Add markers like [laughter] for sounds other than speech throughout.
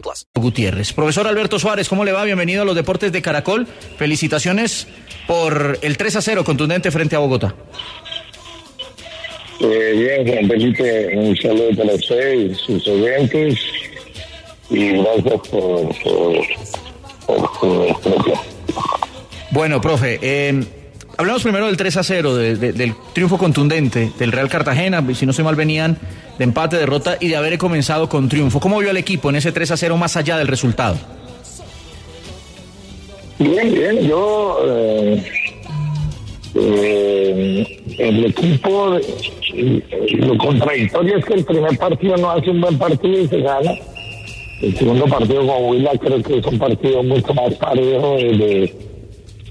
plus. Gutiérrez. Profesor Alberto Suárez, ¿cómo le va? Bienvenido a los Deportes de Caracol. Felicitaciones por el 3 a 0 contundente frente a Bogotá. Eh, bien, Juan Felipe, un saludo para usted y sus oyentes y gracias por, por, por. Bueno, profe, eh, hablamos primero del 3 a 0, de- de- del triunfo contundente del Real Cartagena. Si no se mal, venían de empate, derrota y de haber comenzado con triunfo. ¿Cómo vio al equipo en ese 3 a 0 más allá del resultado? Bien, bien, yo eh, eh, el equipo, lo contradictorio es que el primer partido no hace un buen partido y se gana. El segundo partido con Huila creo que es un partido mucho más parejo desde,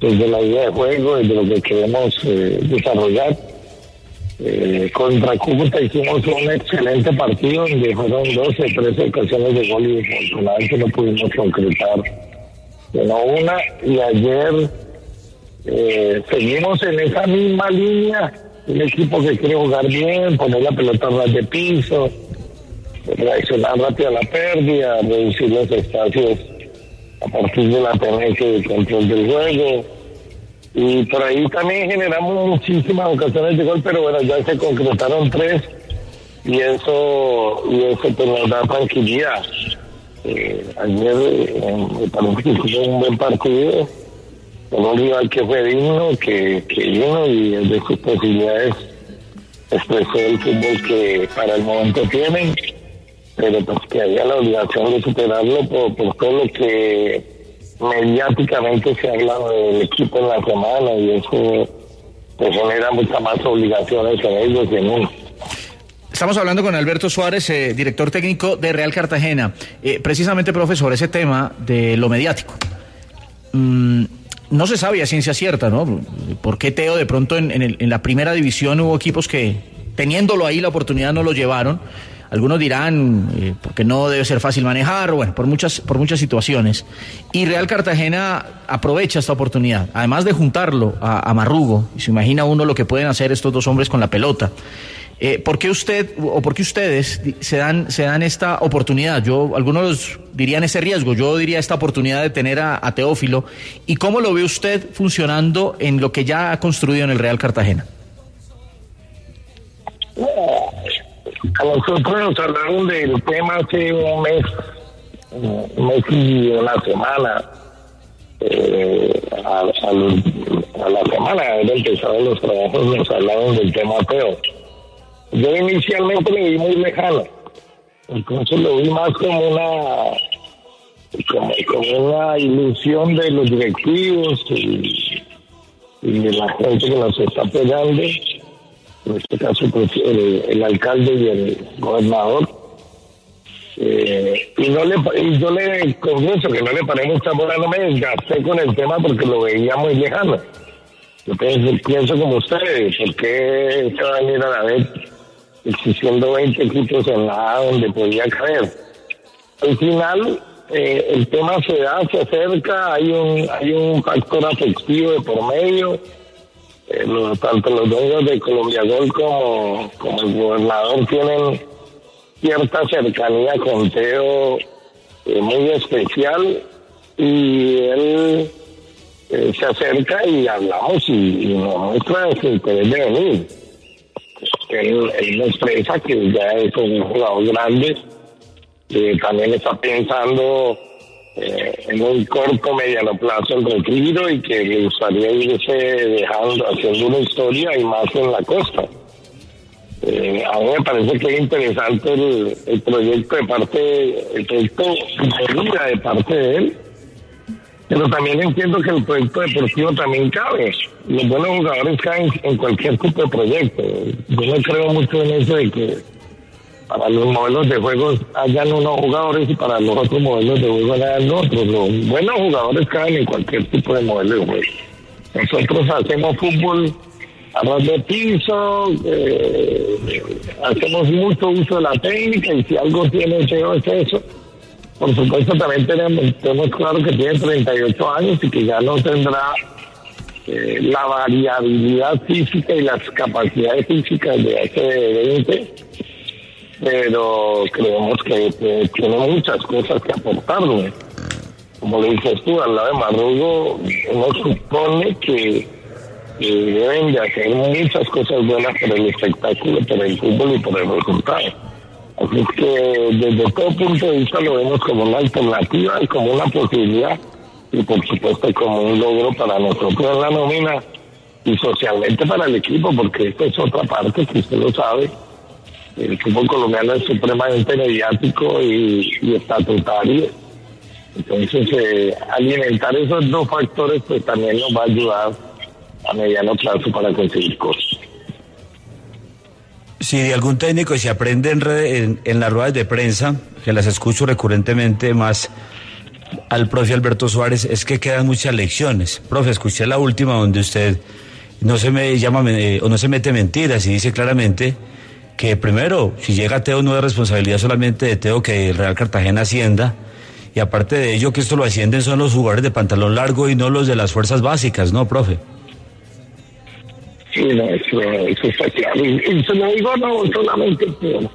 desde la idea de juego, desde lo que queremos eh, desarrollar. Eh, contra Cúcuta hicimos un excelente partido donde fueron 12, 13 ocasiones de gol y afortunadamente no pudimos concretar sino una. Y ayer eh, seguimos en esa misma línea, un equipo que quiere jugar bien, poner la pelota ras de piso, reaccionar rápido a la pérdida, reducir los espacios a partir de la tenencia y el control del juego. Y por ahí también generamos muchísimas ocasiones de gol, pero bueno, ya se concretaron tres y eso, y eso pues, nos da tranquilidad. Eh, ayer eh, me parece que fue un buen partido, con un rival que fue digno, que, que vino y de sus posibilidades expresó el fútbol que para el momento tienen, pero pues que había la obligación de superarlo por, todo lo que mediáticamente se ha hablado del equipo en la semana y eso pues genera muchas más obligaciones en ellos y en uno. Estamos hablando con Alberto Suárez, eh, director técnico de Real Cartagena. Eh, precisamente, profesor, ese tema de lo mediático. Mm, no se sabe a ciencia cierta, ¿no? ¿Por qué Teo de pronto en el- en la primera división hubo equipos que, teniéndolo ahí, la oportunidad no lo llevaron? Algunos dirán, eh, porque no debe ser fácil manejar, bueno, por muchas, por muchas situaciones. Y Real Cartagena aprovecha esta oportunidad, además de juntarlo a, Marrugo, se imagina uno lo que pueden hacer estos dos hombres con la pelota. Eh, ¿Por qué usted o por qué ustedes se dan, se dan esta oportunidad? Yo, algunos dirían ese riesgo, yo diría esta oportunidad de tener a, a Teófilo. ¿Y cómo lo ve usted funcionando en lo que ya ha construido en el Real Cartagena? A nosotros nos hablaron del tema hace un mes, un mes y una semana. Eh, a, a la semana de haber empezado los trabajos nos hablaron del tema Teo. Yo inicialmente lo vi muy lejano, entonces lo vi más como una como, una ilusión de los directivos y, de la gente que nos está apoyando en este caso pues, el, alcalde y el gobernador. Eh, y no le y yo le confieso que no le paré mucha bola, no me desgasté con el tema porque lo veía muy lejano. Yo pienso, como ustedes, ¿por qué se va a venir la vez existiendo 20 equipos en la donde podía caer? Al final, eh, el tema se da, se acerca, hay un, hay un factor afectivo de por medio, eh, lo- tanto los dueños de Colombia Gol como, como el gobernador tienen cierta cercanía con Teo eh, muy especial y él eh, se acerca y hablamos y, y nos muestra su interés de venir. Él, él expresa que ya es un jugador grande, que también está pensando eh, en un corto mediano plazo el retiro y que le gustaría irse dejando, haciendo una historia y más en la costa. Eh, a mí me parece que es interesante el, proyecto de parte, el proyecto de vida de parte de él, pero también entiendo que el proyecto deportivo también cabe. Los buenos jugadores caen en cualquier tipo de proyecto. Yo no creo mucho en eso de que para los modelos de juegos hayan unos jugadores y para los otros modelos de juego hayan otros. Los buenos jugadores caen en cualquier tipo de modelo de juego. Nosotros hacemos fútbol a ras de piso, eh, hacemos mucho uso de la técnica y si algo tiene SEO es eso. Por supuesto también tenemos, tenemos claro que tiene 38 años y que ya no tendrá eh, la variabilidad física y las capacidades físicas de hace 20 pero creemos que, que tiene muchas cosas que aportarle. Como le dices tú, al lado de Marrugo, uno supone que, que deben de hacer muchas cosas buenas por el espectáculo, por el fútbol y por el resultado. Así que desde todo punto de vista lo vemos como una alternativa y como una posibilidad y por supuesto como un logro para nosotros en la nómina y socialmente para el equipo, porque esto es otra parte que usted lo sabe el fútbol colombiano es supremamente mediático y, y estatutario. Entonces, eh, alimentar esos dos factores pues también nos va a ayudar a mediano plazo para conseguir cosas. Si de algún técnico se aprende en, red- en, las ruedas de prensa, que las escucho recurrentemente más al profe Alberto Suárez, es que quedan muchas lecciones. Profe, escuché la última donde usted no se me llama eh, o no se mete mentiras y dice claramente que primero, si llega Teo no es responsabilidad solamente de Teo que Real Cartagena ascienda. Y aparte de ello, que esto lo ascienden son los jugadores de pantalón largo y no los de las fuerzas básicas, ¿no, profe? Sí, no, eso, eso está claro. Y, se lo digo no solamente por,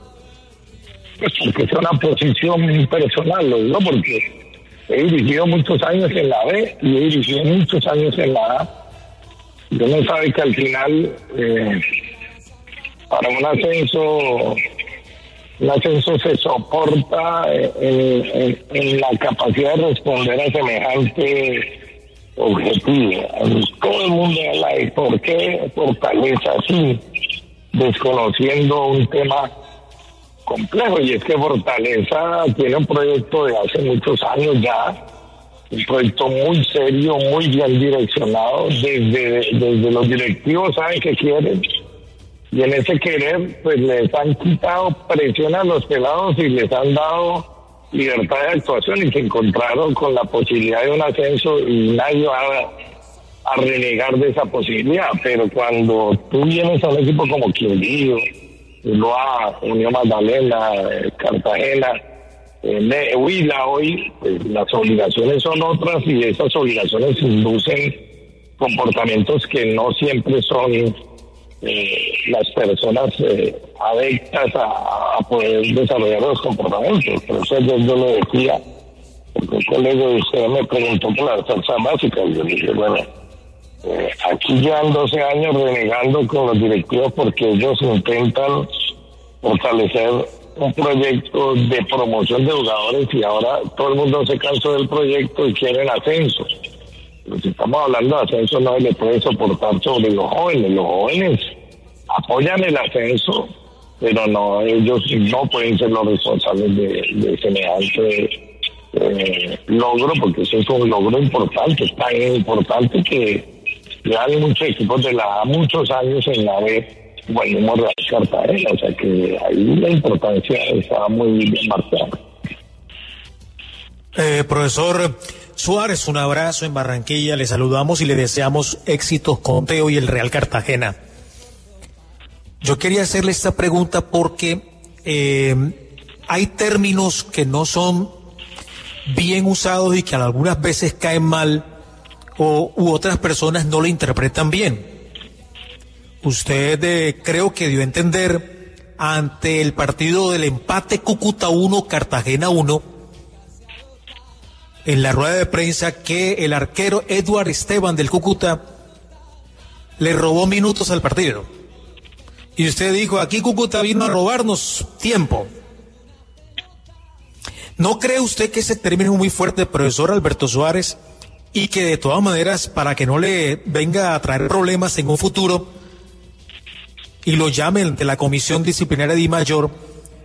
pues porque es una posición personal, lo digo porque he dirigido muchos años en la B y he dirigido muchos años en la A. Yo no sabe que al final, eh, para un ascenso, un ascenso se soporta eh, en, en- en la capacidad de responder a semejante objetivo. Todo el mundo habla de por qué Fortaleza así, desconociendo un tema complejo. Y es que Fortaleza tiene un proyecto de hace muchos años ya, un proyecto muy serio, muy bien direccionado. Desde, desde los directivos saben que quieren. Y en ese querer, pues les han quitado presión a los pelados y les han dado libertad de actuación y se encontraron con la posibilidad de un ascenso y nadie va a, renegar de esa posibilidad. Pero cuando tú vienes a un equipo como Quindío, Loa, Unión Magdalena, Cartagena, eh, Huila hoy, pues, las obligaciones son otras y esas obligaciones inducen comportamientos que no siempre son eh, las personas eh, a, poder desarrollar los comportamientos. Por eso yo, yo lo decía, porque un colega de usted me preguntó por las fuerzas básicas. Yo le dije, bueno, eh, aquí llevan 12 años renegando con los directivos porque ellos intentan fortalecer un proyecto de promoción de jugadores y ahora todo el mundo se cansó del proyecto y quieren ascenso. Pero si estamos hablando de ascenso, no le puede soportar sobre los jóvenes. Los jóvenes apoyan el ascenso, pero no, ellos no pueden ser los responsables de, de semejante eh, logro, porque eso es un logro importante, tan importante que ya hay muchos equipos de la muchos años en la B, bueno, Real Cartagena, o sea que ahí la importancia está muy bien marcada. Eh, profesor Suárez, un abrazo en Barranquilla, le saludamos y le deseamos éxitos con Teo y el Real Cartagena. Yo quería hacerle esta pregunta porque eh, hay términos que no son bien usados y que algunas veces caen mal o u otras personas no lo interpretan bien. Usted eh, creo que dio a entender ante el partido del empate Cúcuta 1, Cartagena 1, en la rueda de prensa que el arquero Edward Esteban del Cúcuta le robó minutos al partido. Y usted dijo, aquí Cúcuta vino a robarnos tiempo. ¿No cree usted que ese término es muy fuerte, profesor Alberto Suárez? Y que de todas maneras, para que no le venga a traer problemas en un futuro y lo llamen de la Comisión Disciplinaria de Mayor,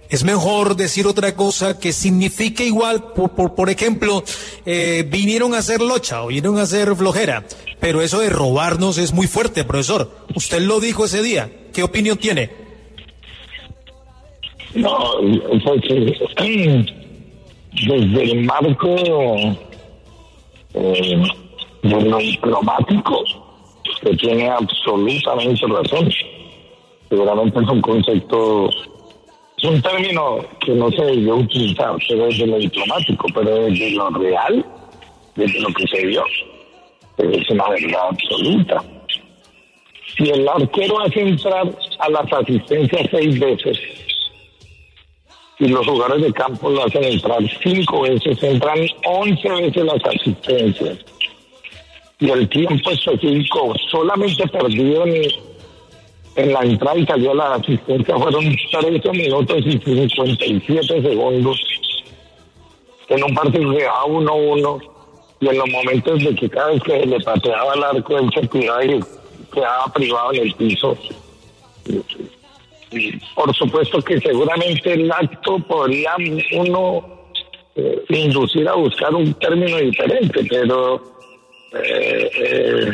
es mejor decir otra cosa que signifique igual, por, por, por ejemplo, eh, vinieron a hacer locha o vinieron a hacer flojera, pero eso de robarnos es muy fuerte, profesor. Usted lo dijo ese día. ¿Qué opinión tiene? No, pues eh, desde el marco eh, de lo diplomático, que tiene absolutamente razón. Seguramente es un concepto, es un término que no debió utilizar, pero desde lo diplomático, pero desde lo real, desde lo que se vio, es una verdad absoluta. Si el arquero hace entrar a las asistencias seis veces, y los jugadores de campo lo hacen entrar cinco veces, entran once veces las asistencias. Y el tiempo específico solamente perdido en, en la entrada y salió la asistencia fueron 13 minutos y 57 segundos. En un partido que va 1-1 y en los momentos de que cada vez que le pateaba el arco él se tiraba y quedaba privado en el piso. Por supuesto que seguramente el acto podría uno eh, inducir a buscar un término diferente, pero eh, eh,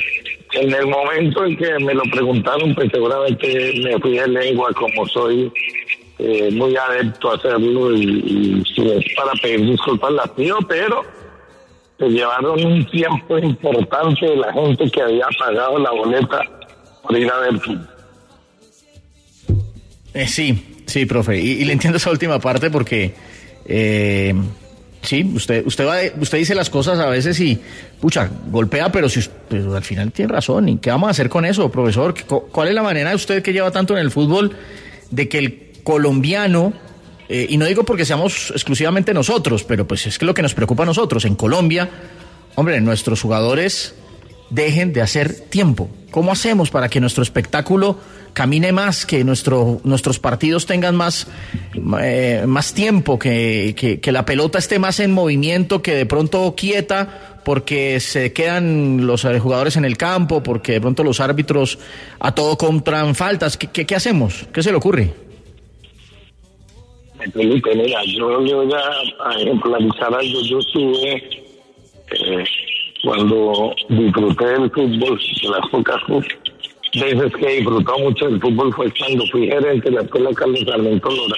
en el momento en que me lo preguntaron, pues seguramente me fui de lengua como soy eh, muy adepto a hacerlo y, y es para pedir disculpas la pido, pero se llevaron un tiempo importante de la gente que había pagado la boleta por ir a ver. Eh, sí, sí, profe. Y, y le entiendo esa última parte porque, eh, sí, usted, usted, va, usted dice las cosas a veces y, pucha, golpea, pero, si, pero al final tiene razón. ¿Y qué vamos a hacer con eso, profesor? ¿Qué- cu- ¿Cuál es la manera de usted que lleva tanto en el fútbol de que el colombiano, eh, y no digo porque seamos exclusivamente nosotros, pero pues es que lo que nos preocupa a nosotros en Colombia, hombre, nuestros jugadores dejen de hacer tiempo. ¿Cómo hacemos para que nuestro espectáculo camine más, que nuestro, nuestros partidos tengan más, eh, más tiempo, que, que, la pelota esté más en movimiento, que de pronto quieta, porque se quedan los eh, jugadores en el campo, porque de pronto los árbitros a todo compran faltas? ¿Qué, qué, hacemos? ¿Qué se le ocurre? Felipe, mira, yo le voy a, algo. Yo estuve, eh, cuando disfruté del fútbol, de las pocas veces que he disfrutado mucho del fútbol fue cuando fui gerente de la escuela Carlos Sarmiento Lora.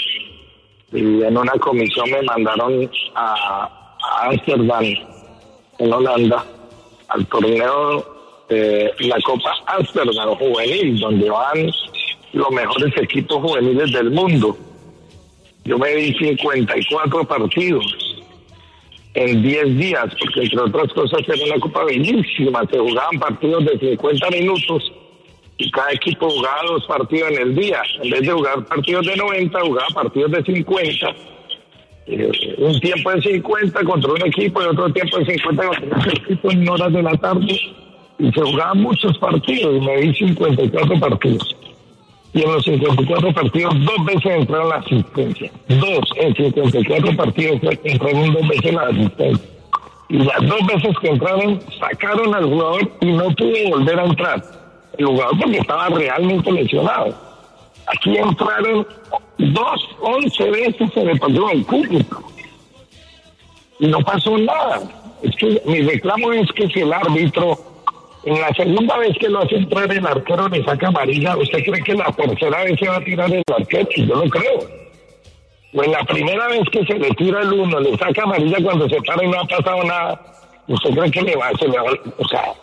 Y en una comisión me mandaron a Ámsterdam, en Holanda, al torneo de la Copa Ámsterdam Juvenil, donde van los mejores equipos juveniles del mundo. Yo me di 54 partidos en 10 días, porque entre otras cosas era una copa bellísima, se jugaban partidos de 50 minutos y cada equipo jugaba dos partidos en el día. En vez de jugar partidos de 90, jugaba partidos de 50. Eh, un tiempo de 50 contra un equipo y otro tiempo de 50 contra otro equipo en horas de la tarde. Y se jugaban muchos partidos, y me di 54 partidos y en los 54 partidos dos veces entraron la asistencia. Dos en 54 partidos entraron dos veces la asistencia. Y las dos veces que entraron sacaron al jugador y no pudo volver a entrar. El jugador porque estaba realmente lesionado. Aquí entraron dos, once veces en el partido del público. Y no pasó nada. Es que mi reclamo es que si el árbitro en la segunda vez que lo hace entrar el arquero le saca amarilla, ¿usted cree que la tercera vez se va a tirar el arquero? Yo no creo. O en la primera vez que se le tira el uno, le saca amarilla cuando se para y no ha pasado nada, ¿usted cree que le va, se le va? O sea,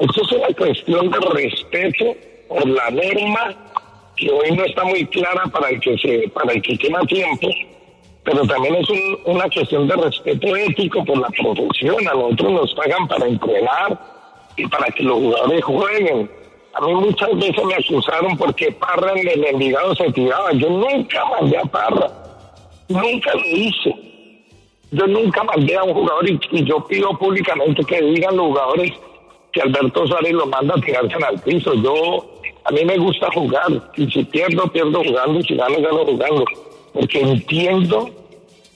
esto es una cuestión de respeto por la norma que hoy no está muy clara para el que se, para el que quema tiempo, pero también es un- una cuestión de respeto ético por la profesión. A nosotros nos pagan para entrenar y para que los jugadores jueguen. A mí muchas veces me acusaron porque Parra en el Envigado se tiraba. Yo nunca mandé a Parra. Nunca lo hice. Yo nunca mandé a un jugador y, yo pido públicamente que digan los jugadores que Alberto Suárez lo manda a tirarse al piso. Yo, a mí me gusta jugar y si pierdo, pierdo jugando y si gano, gano jugando. Porque entiendo,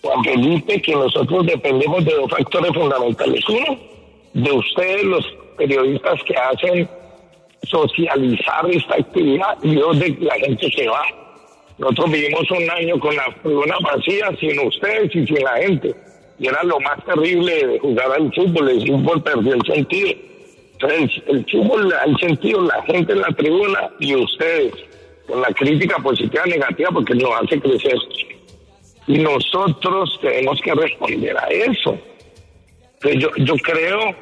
Juan Felipe, que nosotros dependemos de dos factores fundamentales. Uno, de ustedes, los periodistas que hacen socializar esta actividad y dos, de la gente que va. Nosotros vivimos un año con la tribuna vacía, sin ustedes y sin la gente. Y era lo más terrible de jugar al fútbol. El fútbol perdió el sentido. Entonces, el fútbol el sentido la gente en la tribuna y ustedes. con la crítica positiva negativa porque nos hace crecer. Y nosotros tenemos que responder a eso. Entonces yo, yo creo,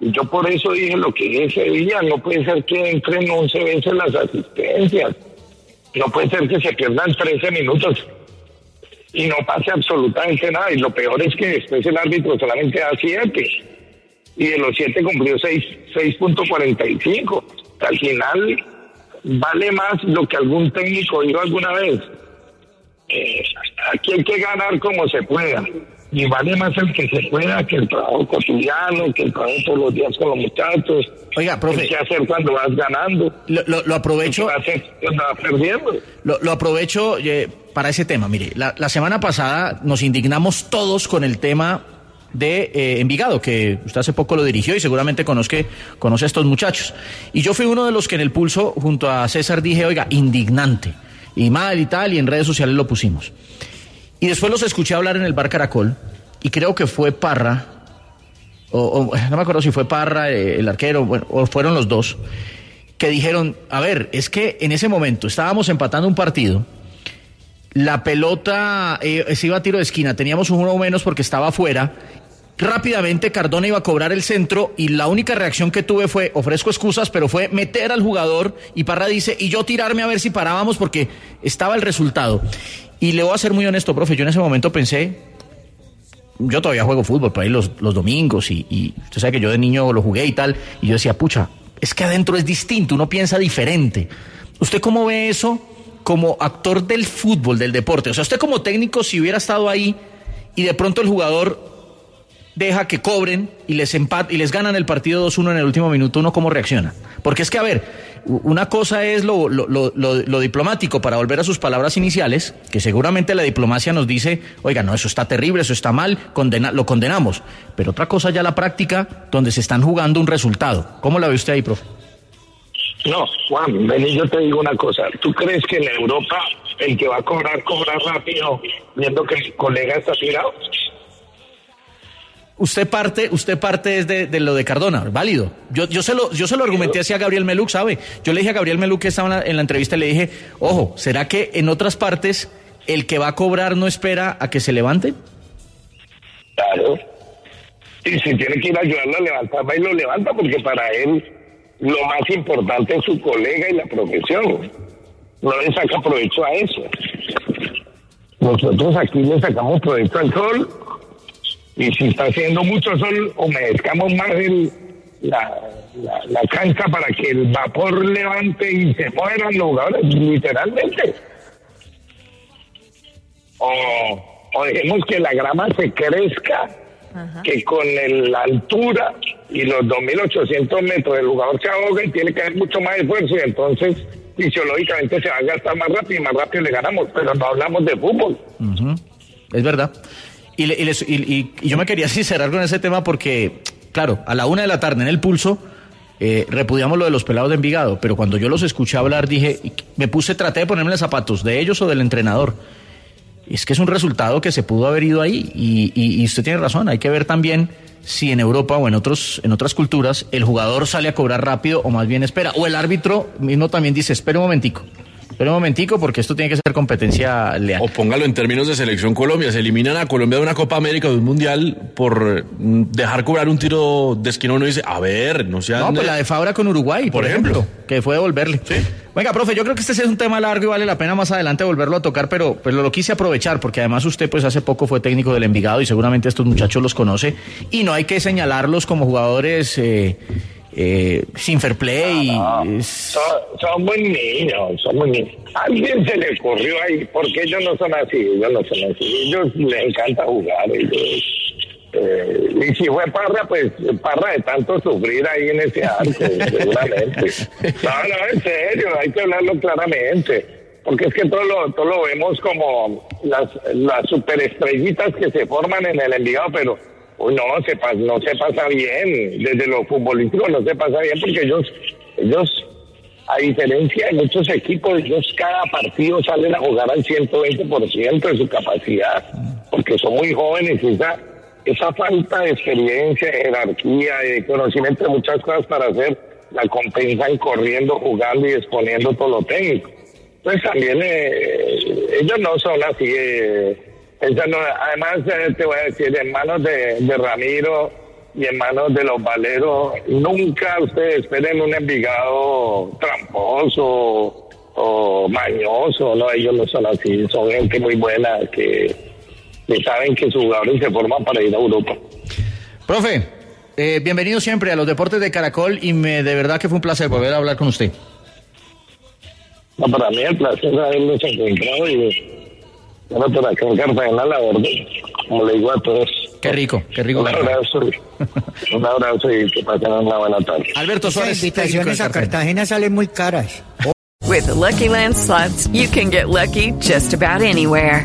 y yo por eso dije lo que ese día, no puede ser que entren 11 veces las asistencias, no puede ser que se pierdan 13 minutos y no pase absolutamente nada. Y lo peor es que después el árbitro solamente da 7 y de los 7 cumplió 6 6.45. Al final vale más lo que algún técnico dijo alguna vez. Eh, aquí hay que ganar como se pueda. Y vale más el que se pueda que el trabajo cotidiano, que el trabajo todos los días con los muchachos. Oiga, profe. ¿Qué hacer cuando vas ganando? Lo, lo- lo aprovecho. ¿Qué hacer cuando vas perdiendo? Lo, lo aprovecho eh, para ese tema. Mire, la, la semana pasada nos indignamos todos con el tema de eh, Envigado, que usted hace poco lo dirigió y seguramente conozca, conoce a estos muchachos. Y yo fui uno de los que en el pulso, junto a César, dije, oiga, indignante. Y mal y tal, y en redes sociales lo pusimos. Y después los escuché hablar en el bar Caracol, y creo que fue Parra, o, no me acuerdo si fue Parra, eh, el arquero, bueno, o fueron los dos, que dijeron, a ver, es que en ese momento estábamos empatando un partido, la pelota eh, se iba a tiro de esquina, teníamos un uno menos porque estaba afuera, rápidamente Cardona iba a cobrar el centro y la única reacción que tuve fue, ofrezco excusas, pero fue meter al jugador y Parra dice, y yo tirarme a ver si parábamos porque estaba el resultado. Y le voy a ser muy honesto, profe, yo en ese momento pensé, yo todavía juego fútbol por ahí los, los domingos y, usted sabe que yo de niño lo jugué y tal, y yo decía, pucha, es que adentro es distinto, uno piensa diferente. ¿Usted cómo ve eso como actor del fútbol, del deporte? O sea, usted como técnico, si hubiera estado ahí y de pronto el jugador deja que cobren y les empat y les ganan el partido 2-1 en el último minuto, ¿uno cómo reacciona? Porque es que, a ver, una cosa es lo, lo, lo, lo- lo diplomático para volver a sus palabras iniciales, que seguramente la diplomacia nos dice, oiga, no, eso está terrible, eso está mal, condena lo condenamos. Pero otra cosa ya la práctica, donde se están jugando un resultado. ¿Cómo la ve usted ahí, profe? No, Juan, ven y yo te digo una cosa. ¿Tú crees que en Europa el que va a cobrar, cobra rápido viendo que el colega está tirado? Usted parte, usted parte de, de lo de Cardona, válido. Yo, yo se lo, yo se lo argumenté así a Gabriel Meluc, ¿sabe? Yo le dije a Gabriel Meluc que estaba en la, en la entrevista y le dije, ojo, ¿será que en otras partes el que va a cobrar no espera a que se levante? Claro. Y si tiene que ir a ayudarlo a levantar, va y lo levanta porque para él lo más importante es su colega y la profesión. No le saca provecho a eso. Nosotros aquí le sacamos provecho al sol y si está haciendo mucho sol, humedezcamos más el, la, la, la cancha para que el vapor levante y se mueran los jugadores, literalmente. O, o dejemos que la grama se crezca, que con el- la altura y los 2.800 metros el jugador se ahoga y tiene que haber mucho más esfuerzo y entonces fisiológicamente se va a gastar más rápido y más rápido le ganamos, pero no hablamos de fútbol. Es verdad. Y, y y- y- yo me quería [laughs] sincerar con ese tema porque, claro, a la una de la tarde en el pulso eh, repudiamos lo de los pelados de Envigado, pero cuando yo los escuché hablar dije, me puse, traté de ponerme los zapatos de ellos o del entrenador. Es que es un resultado que se pudo haber ido ahí y usted tiene razón, hay que ver también si en Europa o en otros en otras culturas el jugador sale a cobrar rápido o más bien espera o el árbitro mismo también dice, espera un momentico. Espera un momentico porque esto tiene que ser competencia leal. O póngalo en términos de selección Colombia. Se eliminan a Colombia de una Copa América, de un Mundial, por mm, dejar cobrar un tiro de esquina. Uno dice, a ver, no sean... No, pues la de Fabra con Uruguay, por, Por ejemplo, ejemplo. que fue devolverle. Venga, profe, yo creo que este sí es un tema largo y vale la pena más adelante volverlo a tocar, pero, pero lo quise aprovechar porque además usted pues hace poco fue técnico del Envigado y seguramente estos muchachos los conoce y no hay que señalarlos como jugadores eh, eh, sin fair play. es- Son, son muy niños, son muy niños. A alguien se le ocurrió ahí, porque ellos no son así, ellos no son así. Ellos les encanta jugar. Ellos, eh, y si fue Parra, pues Parra de tanto sufrir ahí en ese arco, [laughs] seguramente. No, no, en serio, hay que hablarlo claramente. Porque es que todo lo, todo lo vemos como las, las superestrellitas que se forman en el enviado, pero no, se pas- no se pasa bien. Desde lo futbolístico no se pasa bien porque ellos, ellos a diferencia de muchos equipos, ellos cada partido salen a jugar al 120% de su capacidad, porque son muy jóvenes y esa, esa falta de experiencia, jerarquía, de conocimiento de muchas cosas para hacer, la compensan corriendo, jugando y exponiendo todo lo técnico. pues también eh, ellos no son así. eh, esa no- además, eh, te voy a decir, en manos de, de Ramiro y en manos de los valeros, nunca ustedes esperen un Envigado tramposo o mañoso, no, ellos no son así, son gente muy buena que, que saben que sus jugadores se forman para ir a Europa. Profe, eh, bienvenido siempre a los deportes de Caracol y me, de verdad que fue un placer volver a hablar con usted. No, para mí el placer de haberlos encontrado y por acá en Cartagena, la verdad, como le digo a todos. Qué rico, qué rico. Un abrazo, un abrazo y que pasen una buena tarde. Alberto Suárez. de invitaciones a Cartagena. Cartagena salen muy caras. With the Lucky Land slots, you can get lucky just about anywhere.